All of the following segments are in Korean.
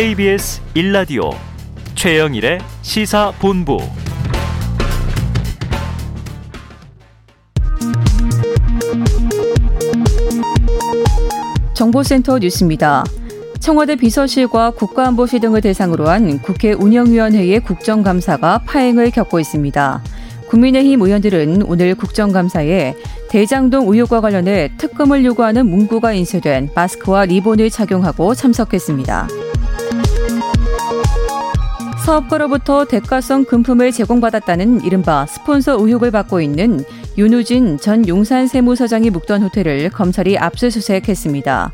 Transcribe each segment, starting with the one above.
KBS 1라디오 최영일의 시사본부 정보센터 뉴스입니다. 청와대 비서실과 국가안보실 등을 대상으로 한 국회 운영위원회의 국정감사가 파행을 겪고 있습니다. 국민의힘 의원들은 오늘 국정감사에 대장동 의혹과 관련해 특검을 요구하는 문구가 인쇄된 마스크와 리본을 착용하고 참석했습니다. 사업가로부터 대가성 금품을 제공받았다는 이른바 스폰서 의혹을 받고 있는 윤우진 전 용산 세무서장이 묵던 호텔을 검찰이 압수수색했습니다.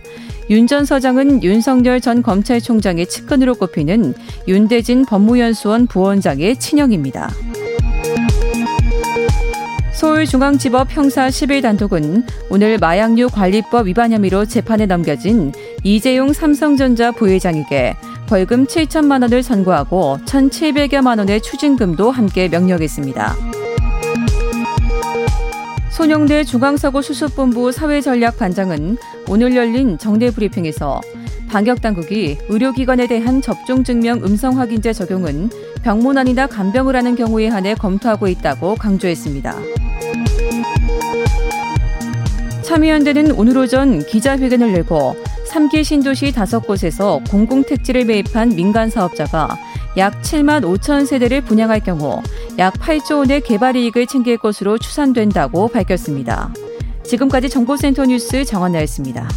윤 전 서장은 윤석열 전 검찰총장의 측근으로 꼽히는 윤대진 법무연수원 부원장의 친형입니다. 서울중앙지법 형사 11단독은 오늘 마약류 관리법 위반 혐의로 재판에 넘겨진 이재용 삼성전자 부회장에게 벌금 7천만 원을 선고하고 1,700여만 원의 추징금도 함께 명령했습니다. 손영대 중앙사고수습본부 사회전략반장은 오늘 열린 정례 브리핑에서 방역당국이 의료기관에 대한 접종증명 음성 확인제 적용은 병문안이나 간병을 하는 경우에 한해 검토하고 있다고 강조했습니다. 참여연대는 오늘 오전 기자회견을 열고 3기 신도시 5곳에서 공공택지를 매입한 민간 사업자가 약 7만 5천 세대를 분양할 경우 약 8조 원의 개발 이익을 챙길 것으로 추산된다고 밝혔습니다. 지금까지 정보센터 뉴스 정원나였습니다.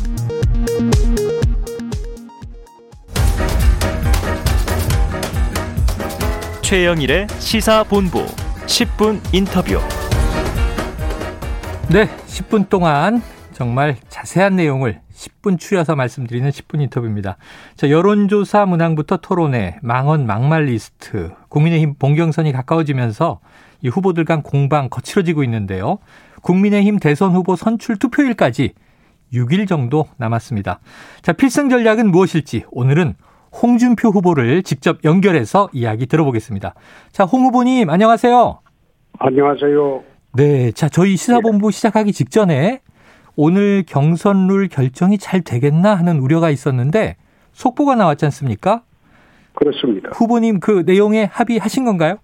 최영일의 시사본부 10분 인터뷰. 네, 10분 동안 정말 자세한 내용을 10분 추려서 말씀드리는 10분 인터뷰입니다. 자, 여론조사 문항부터 토론회, 망언 막말 리스트, 국민의힘 본경선이 가까워지면서 이 후보들 간 공방 거칠어지고 있는데요. 국민의힘 대선 후보 선출 투표일까지 6일 정도 남았습니다. 자, 필승 전략은 무엇일지 오늘은 홍준표 후보를 직접 연결해서 이야기 들어보겠습니다. 자, 홍 후보님 안녕하세요. 안녕하세요. 네, 자 저희 시사본부 시작하기 직전에 오늘 경선룰 결정이 잘 되겠나 하는 우려가 있었는데 속보가 나왔지 않습니까? 그렇습니다. 후보님 그 내용에 합의하신 건가요?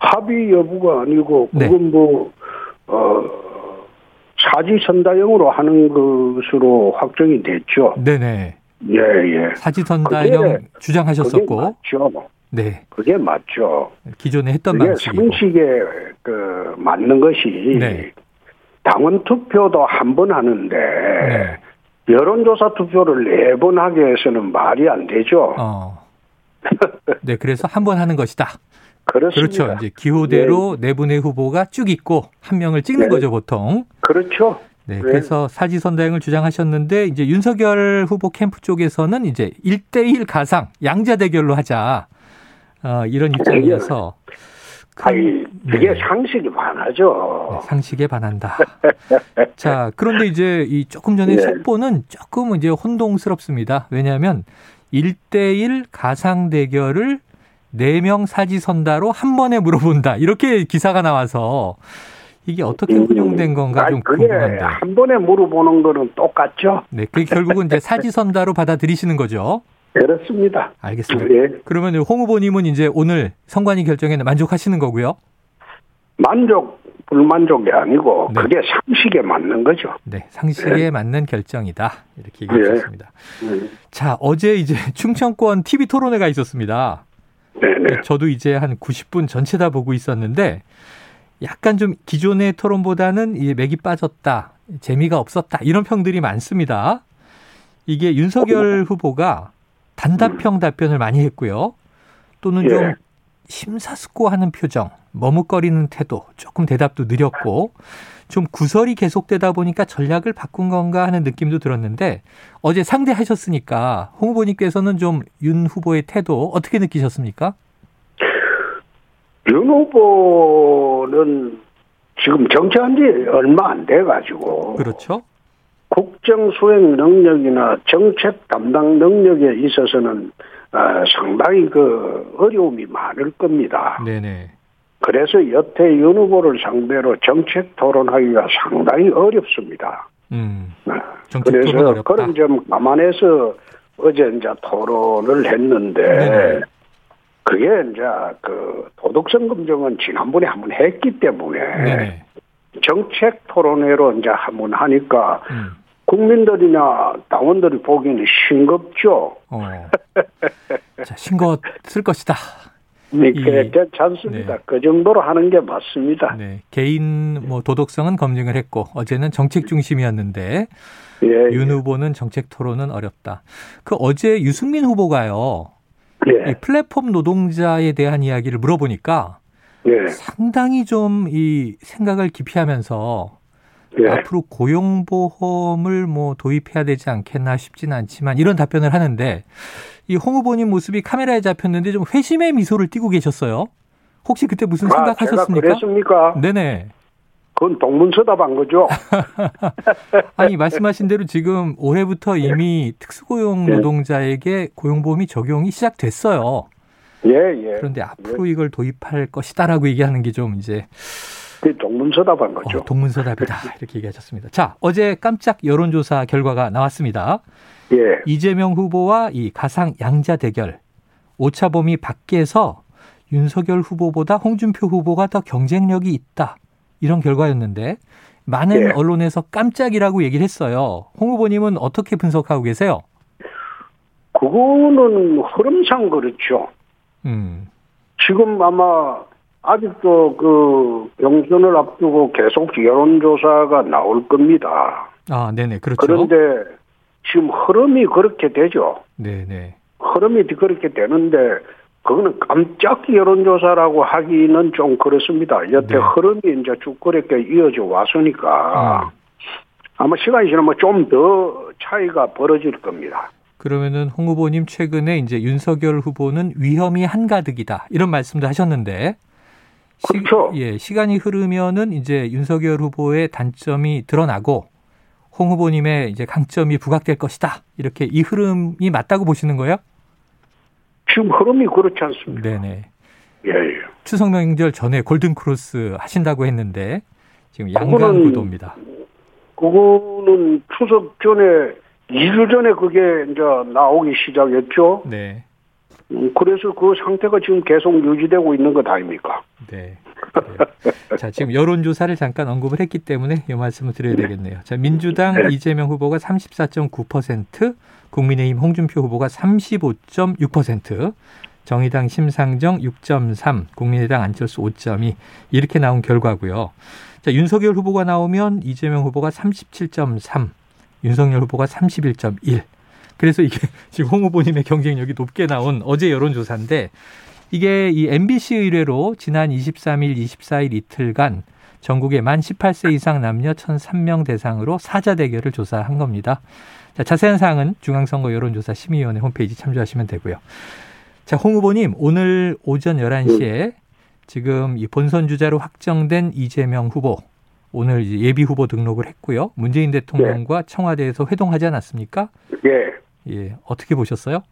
합의 여부가 아니고 네. 그건 뭐 어, 사지 선다형으로 하는 것으로 확정이 됐죠. 네네. 예, 예. 사지 선다형 그게- 주장하셨었고, 그게 맞죠. 네 그게 맞죠. 기존에 했던 방식이고, 상식에 그 맞는 것이 네. 당원 투표도 한 번 하는데 네. 여론조사 투표를 네 번 하게 해서는 말이 안 되죠. 어, 네 그래서 한 번 하는 것이다. 그렇습니다. 그렇죠. 이제 기호대로 네 분의 후보가 쭉 있고 한 명을 찍는 네. 거죠 보통. 그렇죠. 네, 네. 그래서 사지 선다형을 주장하셨는데 이제 윤석열 후보 캠프 쪽에서는 이제 1대1 가상 양자 대결로 하자. 어, 이런 입장이어서 큰- 아니, 그게 네. 상식이 반하죠. 네, 상식에 반한다. 자, 그런데 이제 이 조금 전에 네. 속보는 조금 이제 혼동스럽습니다. 왜냐하면 1대1 가상 대결을 4명 사지선다로 한 번에 물어본다. 이렇게 기사가 나와서 이게 어떻게 건가 좀 음. 아니, 그게 궁금한데. 한 번에 물어보는 거는 똑같죠. 네, 그 결국은 이제 사지선다로 받아들이시는 거죠. 그렇습니다. 알겠습니다. 예. 그러면 홍 후보님은 이제 오늘 선관위 결정에 만족하시는 거고요. 만족, 불만족이 아니고 네. 그게 상식에 맞는 거죠. 네, 상식에 맞는 결정이다. 이렇게 얘기해 예. 음, 자, 어제 이제 충청권 TV 토론회가 있었습니다. 네네. 저도 이제 한 90분 전체 다 보고 있었는데 약간 좀 기존의 토론보다는 이 맥이 빠졌다, 재미가 없었다 이런 평들이 많습니다. 이게 윤석열 후보가 단답형 답변을 많이 했고요. 또는 예. 좀 심사숙고하는 표정, 머뭇거리는 태도, 조금 대답도 느렸고 좀 구설이 계속되다 보니까 전략을 바꾼 건가 하는 느낌도 들었는데 어제 상대하셨으니까 홍 후보님께서는 좀 윤 후보의 태도 어떻게 느끼셨습니까? 윤 후보는 지금 정치한 지 얼마 안 돼가지고 그렇죠. 국정 수행 능력이나 정책 담당 능력에 있어서는 어, 상당히 그 어려움이 많을 겁니다. 네네. 그래서 여태 윤 후보를 상대로 정책 토론하기가 상당히 어렵습니다. 음. 토론 그래서 어렵다. 그런 점 감안해서 어제 이제 토론을 했는데 네네. 그게 이제 그 도덕성 검증은 지난번에 한번 했기 때문에 네네. 정책 토론회로 이제 한번 하니까 음. 국민들이나 당원들이 보기에는 싱겁죠. 어. 자, 쓸 것이다. 네, 이- 그 괜찮습니다. 네. 그 정도로 하는 게 맞습니다. 네. 개인 뭐 도덕성은 검증을 했고 어제는 정책 중심이었는데 예, 윤 후보는 정책 토론은 어렵다. 그 어제 유승민 후보가요. 이 예, 플랫폼 노동자에 대한 이야기를 물어보니까 예, 상당히 좀 이 생각을 기피하면서 예. 앞으로 고용보험을 뭐 도입해야 되지 않겠나 싶진 않지만 이런 답변을 하는데 이 홍 후보님 모습이 카메라에 잡혔는데 좀 회심의 미소를 띠고 계셨어요. 혹시 그때 무슨 아, 생각하셨습니까? 그랬습니까? 네네. 그건 동문서답한 거죠. 아니 말씀하신 대로 지금 올해부터 이미 특수고용 네. 노동자에게 고용보험이 적용이 시작됐어요. 예, 예. 그런데 앞으로 이걸 도입할 것이다라고 얘기하는 게 좀 이제 그 동문서답한 거죠. 어, 동문서답이다 이렇게 얘기하셨습니다. 자 어제 깜짝 여론조사 결과가 나왔습니다. 예, 이재명 후보와 이 가상 양자 대결 오차범위 밖에서 윤석열 후보보다 홍준표 후보가 더 경쟁력이 있다 이런 결과였는데 많은 예. 언론에서 깜짝이라고 얘기를 했어요. 홍 후보님은 어떻게 분석하고 계세요? 그거는 흐름상 그렇죠. 음, 지금 아마 아직도 그 경선을 앞두고 계속 여론조사가 나올 겁니다. 아, 네네, 그렇죠. 그런데 지금 흐름이 그렇게 되죠. 네네, 흐름이 그렇게 되는데 그거는 깜짝 여론조사라고 하기는 좀 그렇습니다. 여태 네. 흐름이 이제 쭉 그렇게 이어져 왔으니까 음. 아마 시간이 지나면 좀 더 차이가 벌어질 겁니다. 그러면은 홍 후보님 최근에 이제 윤석열 후보는 위험이 한가득이다 이런 말씀도 하셨는데 시- 그렇죠. 예, 시간이 흐르면은 이제 윤석열 후보의 단점이 드러나고 홍 후보님의 이제 강점이 부각될 것이다 이렇게 이 흐름이 맞다고 보시는 거예요? 지금 흐름이 그렇지 않습니다. 네네. 예, 예. 추석 명절 전에 골든 크로스 하신다고 했는데 지금 양강 구도입니다. 그거는 추석 전에 2주 전에 그게 이제 나오기 시작했죠. 네, 음, 그래서 그 상태가 지금 계속 유지되고 있는 것 아닙니까? 네. 그래요. 자, 지금 여론조사를 잠깐 언급을 했기 때문에 이 말씀을 드려야 되겠네요. 자, 민주당 네. 이재명 후보가 34.9%, 국민의힘 홍준표 후보가 35.6%, 정의당 심상정 6.3, 국민의당 안철수 5.2 이렇게 나온 결과고요. 자, 윤석열 후보가 나오면 이재명 후보가 37.3, 윤석열 후보가 31.1. 그래서 이게 지금 홍 후보님의 경쟁력이 높게 나온 어제 여론조사인데 이게 이 MBC 의뢰로 지난 23일, 24일 이틀간 전국의 만 18세 이상 남녀 1,003명 대상으로 사자 대결을 조사한 겁니다. 자, 자세한 사항은 중앙선거 여론조사 심의위원회 홈페이지 참조하시면 되고요. 자, 홍 후보님, 오늘 오전 11시에 지금 이 본선 주자로 확정된 이재명 후보, 오늘 예비 후보 등록을 했고요. 문재인 대통령과 청와대에서 회동하지 않았습니까? 예, 예, 어떻게 보셨어요?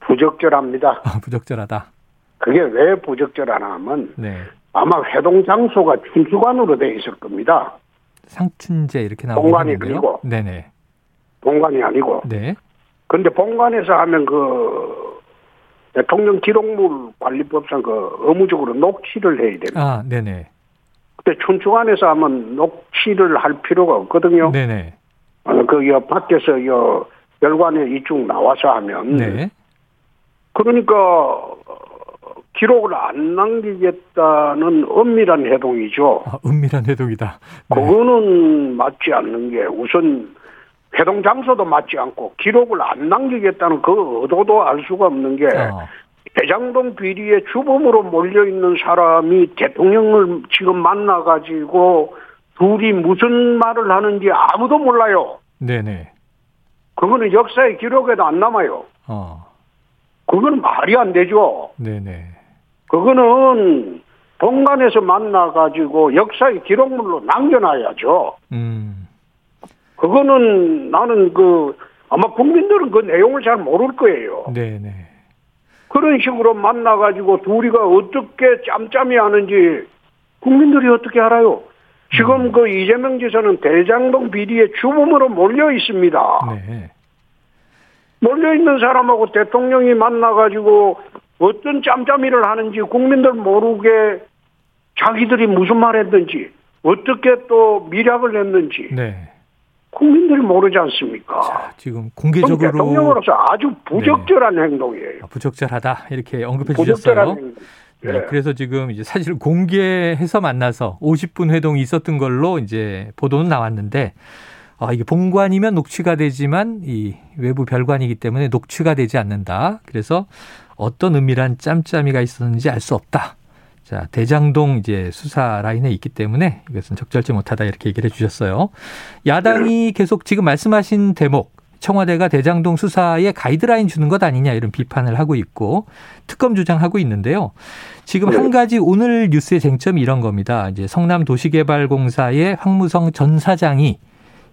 부적절합니다. 아, 부적절하다. 그게 왜 부적절하냐면 네. 아마 회동 장소가 춘수관으로 돼 있을 겁니다. 상춘제 이렇게 나오고 공간이. 그리고. 네네. 본관이 아니고. 네. 근데 본관에서 하면 그 대통령 기록물 관리법상 그 의무적으로 녹취를 해야 됩니다. 아, 네네. 근데 춘추관에서 하면 녹취를 할 필요가 없거든요. 네네. 어, 그, 여, 밖에서, 여, 열관에 이쪽 나와서 하면. 네. 그러니까, 어, 기록을 안 남기겠다는 엄밀한 해동이죠. 아, 은밀한 회동이다. 네. 그거는 맞지 않는 게 우선 회동 장소도 맞지 않고 기록을 안 남기겠다는 그 의도도 알 수가 없는 게 어, 대장동 비리의 주범으로 몰려 있는 사람이 대통령을 지금 만나 가지고 둘이 무슨 말을 하는지 아무도 몰라요. 네네. 그거는 역사의 기록에도 안 남아요. 어, 그거는 말이 안 되죠. 네네. 그거는 본관에서 만나 가지고 역사의 기록물로 남겨놔야죠. 음, 그거는 나는 그 아마 국민들은 그 내용을 잘 모를 거예요. 네네. 그런 식으로 만나가지고 둘이가 어떻게 짬짬이 하는지 국민들이 어떻게 알아요? 지금 그 이재명 지사는 대장동 비리의 주범으로 몰려 있습니다. 네. 몰려 있는 사람하고 대통령이 만나가지고 어떤 짬짬이를 하는지 국민들 모르게 자기들이 무슨 말 했는지 어떻게 또 미략을 했는지 네. 국민들이 모르지 않습니까? 자, 지금 공개적으로 대통령으로서 아주 부적절한 행동이에요. 아, 부적절하다 이렇게 언급해 부적절한 주셨어요. 행동. 네, 예. 그래서 지금 이제 사실 공개해서 만나서 50분 회동이 있었던 걸로 이제 보도는 나왔는데 아, 이게 본관이면 녹취가 되지만 이 외부 별관이기 때문에 녹취가 되지 않는다. 그래서 어떤 은밀한 짬짬이가 있었는지 알 수 없다. 자, 대장동 이제 수사 라인에 있기 때문에 이것은 적절치 못하다 이렇게 얘기를 해 주셨어요. 야당이 계속 지금 말씀하신 대목 청와대가 대장동 수사에 가이드라인 주는 것 아니냐 이런 비판을 하고 있고 특검 주장하고 있는데요. 지금 한 가지 오늘 뉴스의 쟁점이 이런 겁니다. 이제 성남 도시개발공사의 황무성 전 사장이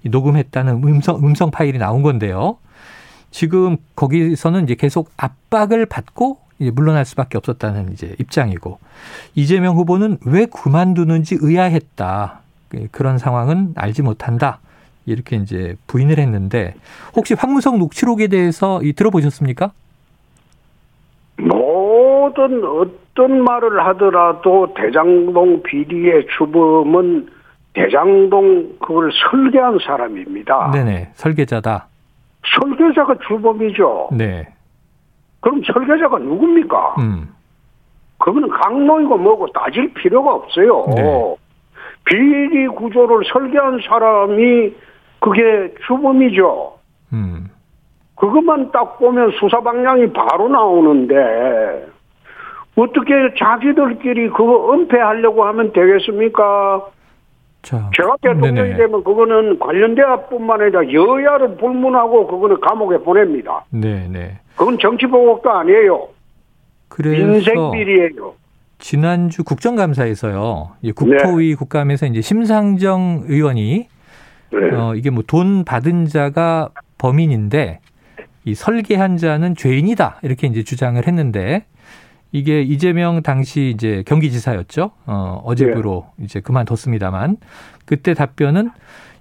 녹음했다는 음성 음성 파일이 나온 건데요. 지금 거기서는 이제 계속 압박을 받고 이제 물러날 수밖에 없었다는 이제 입장이고 이재명 후보는 왜 그만두는지 의아했다. 그- 그런 상황은 알지 못한다. 이렇게 이제 부인을 했는데 혹시 황무성 녹취록에 대해서 이 들어보셨습니까? 모든 어떤 말을 하더라도 대장동 비리의 주범은 대장동 그걸 설계한 사람입니다. 네네 설계자다. 설계자가 주범이죠. 네. 그럼 설계자가 누굽니까? 음. 그거는 강로이고 뭐고 따질 필요가 없어요. 네. 비리 구조를 설계한 사람이 그게 주범이죠. 음. 그것만 딱 보면 수사 방향이 바로 나오는데 어떻게 자기들끼리 그거 은폐하려고 하면 되겠습니까? 자. 제가 대통령이. 되면 그거는 관련 대학뿐만 아니라 여야를 불문하고 그거는 감옥에 보냅니다. 네네. 그건 정치 보복도 아니에요. 인생 그래서 비리예요. 지난주 국정감사에서요. 국토위 국감에서 이제 심상정 의원이 네. 어, 이게 뭐 돈 받은 자가 범인인데 이 설계한 자는 죄인이다 이렇게 이제 주장을 했는데 이게 이재명 당시 이제 경기지사였죠. 어, 어제부로 이제 그만뒀습니다만 그때 답변은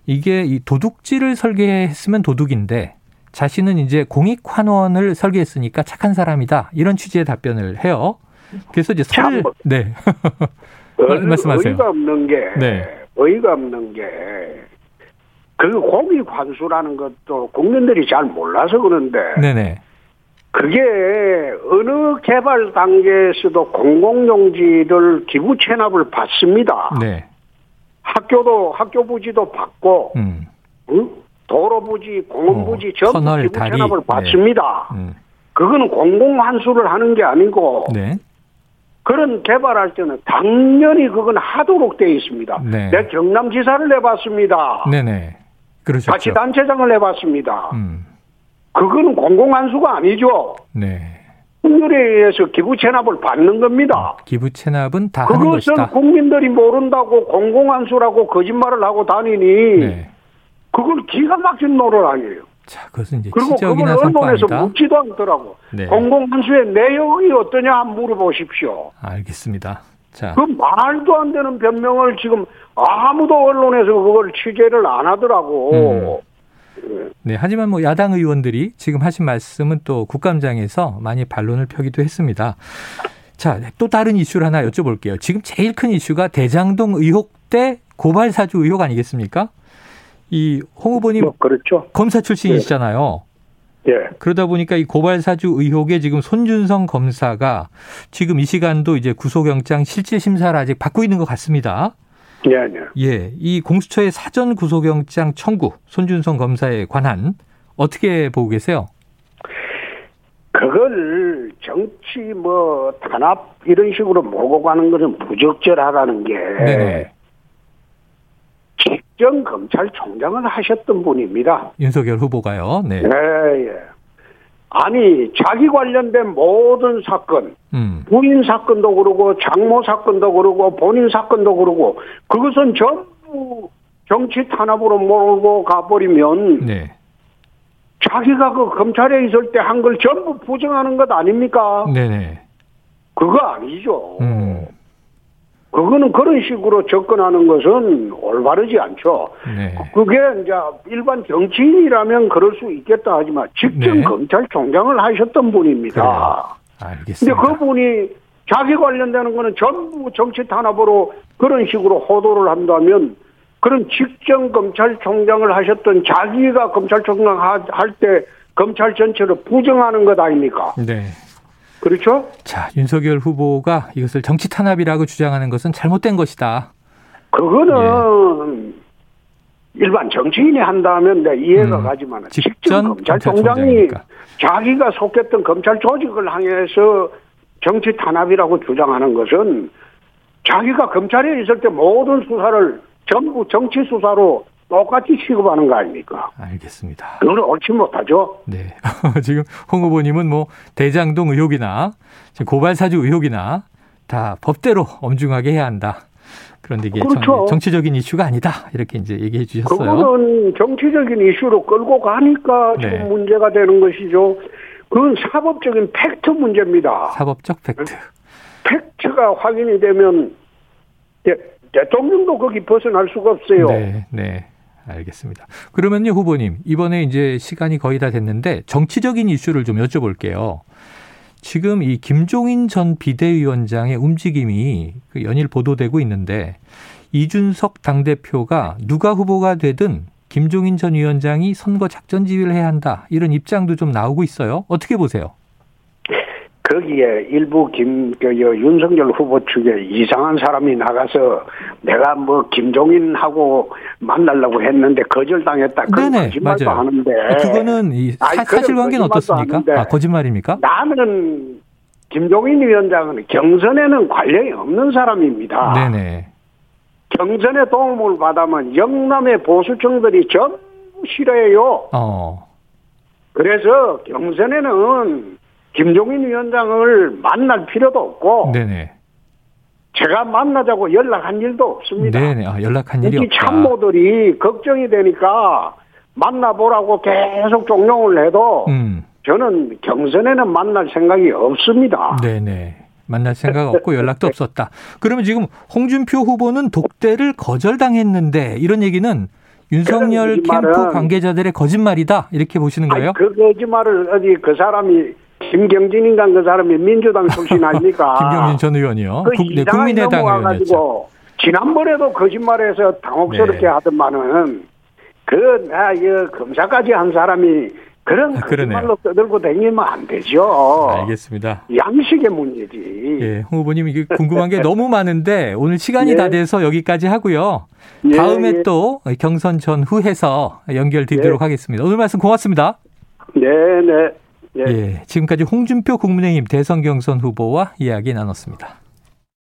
이게 이 도둑질을 설계했으면 도둑인데 자신은 이제 공익환원을 설계했으니까 착한 사람이다 이런 취지의 답변을 해요. 그래서 이제 설 참. 네. 어, 말씀하세요. 어이가 없는 게 네. 어이가 없는 게 그 공익 환수라는 것도 국민들이 잘 몰라서 그런데 네네. 그게 어느 개발 단계에서도 공공용지를 기부 체납을 받습니다. 네. 학교도 학교 부지도 받고 음. 응? 도로 부지, 공원 어, 부지 전부 터널, 기부 다리. 체납을 네. 받습니다. 음. 그거는 공공 환수를 하는 게 아니고 네. 그런 개발할 때는 당연히 그건 하도록 되어 있습니다. 네. 내 경남지사를 내봤습니다. 네네. 그러셨죠. 같이 단체장을 내봤습니다. 음. 그거는 공공환수가 아니죠. 네. 국민에 의해서 기부 체납을 받는 겁니다. 기부 체납은 다 것이다. 국민들이 모른다고 공공환수라고 거짓말을 하고 다니니 네. 그걸 기가 막힌 노릇 아니에요. 자, 그것은 이제 그리고 그걸 언론에서 성과입니다. 묻지도 않더라고. 네. 공공환수의 내용이 어떠냐 물어보십시오. 알겠습니다. 자, 그 말도 안 되는 변명을 지금 아무도 언론에서 그걸 취재를 안 하더라고. 네. 하지만 뭐 야당 의원들이 지금 하신 말씀은 또 국감장에서 많이 반론을 펴기도 했습니다. 자, 또 다른 이슈를 하나 여쭤볼게요. 지금 제일 큰 이슈가 대장동 의혹 대 고발 사주 의혹 아니겠습니까? 이홍 후보님 뭐 그렇죠. 검사 출신이시잖아요. 예. 그러다 보니까 이 고발 사주 의혹에 지금 손준성 검사가 지금 이 시간도 이제 구속영장 실질 심사를 아직 받고 있는 것 같습니다. 예, 예. 예, 이 공수처의 사전 구속영장 청구 손준성 검사에 관한 어떻게 보고 계세요? 그걸 정치 뭐 탄압 이런 식으로 몰고 가는 것은 부적절하다는 게 네네. 직전 검찰총장을 하셨던 분입니다. 윤석열 후보가요. 네. 예, 예. 아니 자기 관련된 모든 사건, 음. 부인 사건도 그러고 장모 사건도 그러고 본인 사건도 그러고 그것은 전부 정치 탄압으로 몰고 가버리면 네. 자기가 그 검찰에 있을 때 한 걸 전부 부정하는 것 아닙니까? 네네. 그거 아니죠. 음. 그거는 그런 식으로 접근하는 것은 올바르지 않죠. 네. 그게 이제 일반 정치인이라면 그럴 수 있겠다 하지만 직접 네. 검찰총장을 하셨던 분입니다. 그래요. 알겠습니다. 그분이 자기 관련되는 거는 전부 정치 탄압으로 그런 식으로 호도를 한다면 그런 직전 검찰총장을 하셨던 자기가 검찰총장 할 때 검찰 전체를 부정하는 것 아닙니까? 네. 그렇죠? 자, 윤석열 후보가 이것을 정치 탄압이라고 주장하는 것은 잘못된 것이다. 그거는 일반 정치인이 한다면 내 이해가 음, 가지만 직전 검찰총장이. 자기가 속했던 검찰 조직을 향해서 정치 탄압이라고 주장하는 것은 자기가 검찰에 있을 때 모든 수사를 전부 정치 수사로 똑같이 취급하는 거 아닙니까? 알겠습니다. 그거는 옳지 못하죠. 네. 지금 홍 후보님은 뭐 대장동 의혹이나 고발사주 의혹이나 다 법대로 엄중하게 해야 한다. 그런데 이게 그렇죠. 정, 치적인 이슈가 아니다. 이렇게 이제 얘기해 주셨어요. 그거는 정치적인 이슈로 끌고 가니까 지금 네. 문제가 되는 것이죠. 그건 사법적인 팩트 문제입니다. 사법적 팩트. 팩트가 확인이 되면 대, 대통령도 거기 벗어날 수가 없어요. 네, 네. 알겠습니다. 그러면요, 후보님. 이번에 이제 시간이 거의 다 됐는데 정치적인 이슈를 좀 여쭤볼게요. 지금 이 김종인 전 비대위원장의 움직임이 그 연일 보도되고 있는데 이준석 당대표가 누가 후보가 되든 김종인 전 위원장이 선거 작전 지휘를 해야 한다. 이런 입장도 좀 나오고 있어요. 어떻게 보세요? 거기에 일부 김, 그, 여, 윤석열 후보 측에 이상한 사람이 나가서 내가 뭐 김종인하고 만나려고 했는데 거절당했다. 그런 네네, 거짓말도 맞아요. 하는데. 그거는 이 사, 거짓말도 어떻습니까? 하는데 아, 거짓말입니까? 나는 김종인 위원장은 경선에는 관련이 없는 사람입니다. 네네. 경선에 도움을 받으면 영남의 보수층들이 전부 싫어해요. 어, 그래서 경선에는 김종인 위원장을 만날 필요도 없고 네네. 제가 만나자고 연락한 일도 없습니다. 네네. 아, 연락한 일이 이 없다. 참모들이 걱정이 되니까 만나보라고 계속 종용을 해도 음, 저는 경선에는 만날 생각이 없습니다. 네네. 만날 생각 없고 연락도 없었다. 그러면 지금 홍준표 후보는 독대를 거절당했는데 이런 얘기는 윤석열 캠프 관계자들의 거짓말이다 이렇게 보시는 거예요? 아니, 그 거짓말을 어디 그 사람이 김경진인가 그 사람이 민주당 출신 아닙니까? 김경진 전 의원이요. 그 국, 네, 국민의당. 넘어와가지고 지난번에도 거짓말해서 당혹스럽게 네. 하더만은 그나 이 검사까지 한 사람이 그런 아. 거짓말로 떠들고 다니면 안 되죠. 알겠습니다. 양식의 문제지. 예, 홍 후보님 이게 궁금한 게 너무 많은데 오늘 시간이 예. 다 돼서 여기까지 하고요. 예, 다음에 예. 또 경선 전후 해서 연결드리도록 예. 하겠습니다. 오늘 말씀 고맙습니다. 네, 네. 예. 예, 지금까지 홍준표 국민의힘 대선 경선 후보와 이야기 나눴습니다.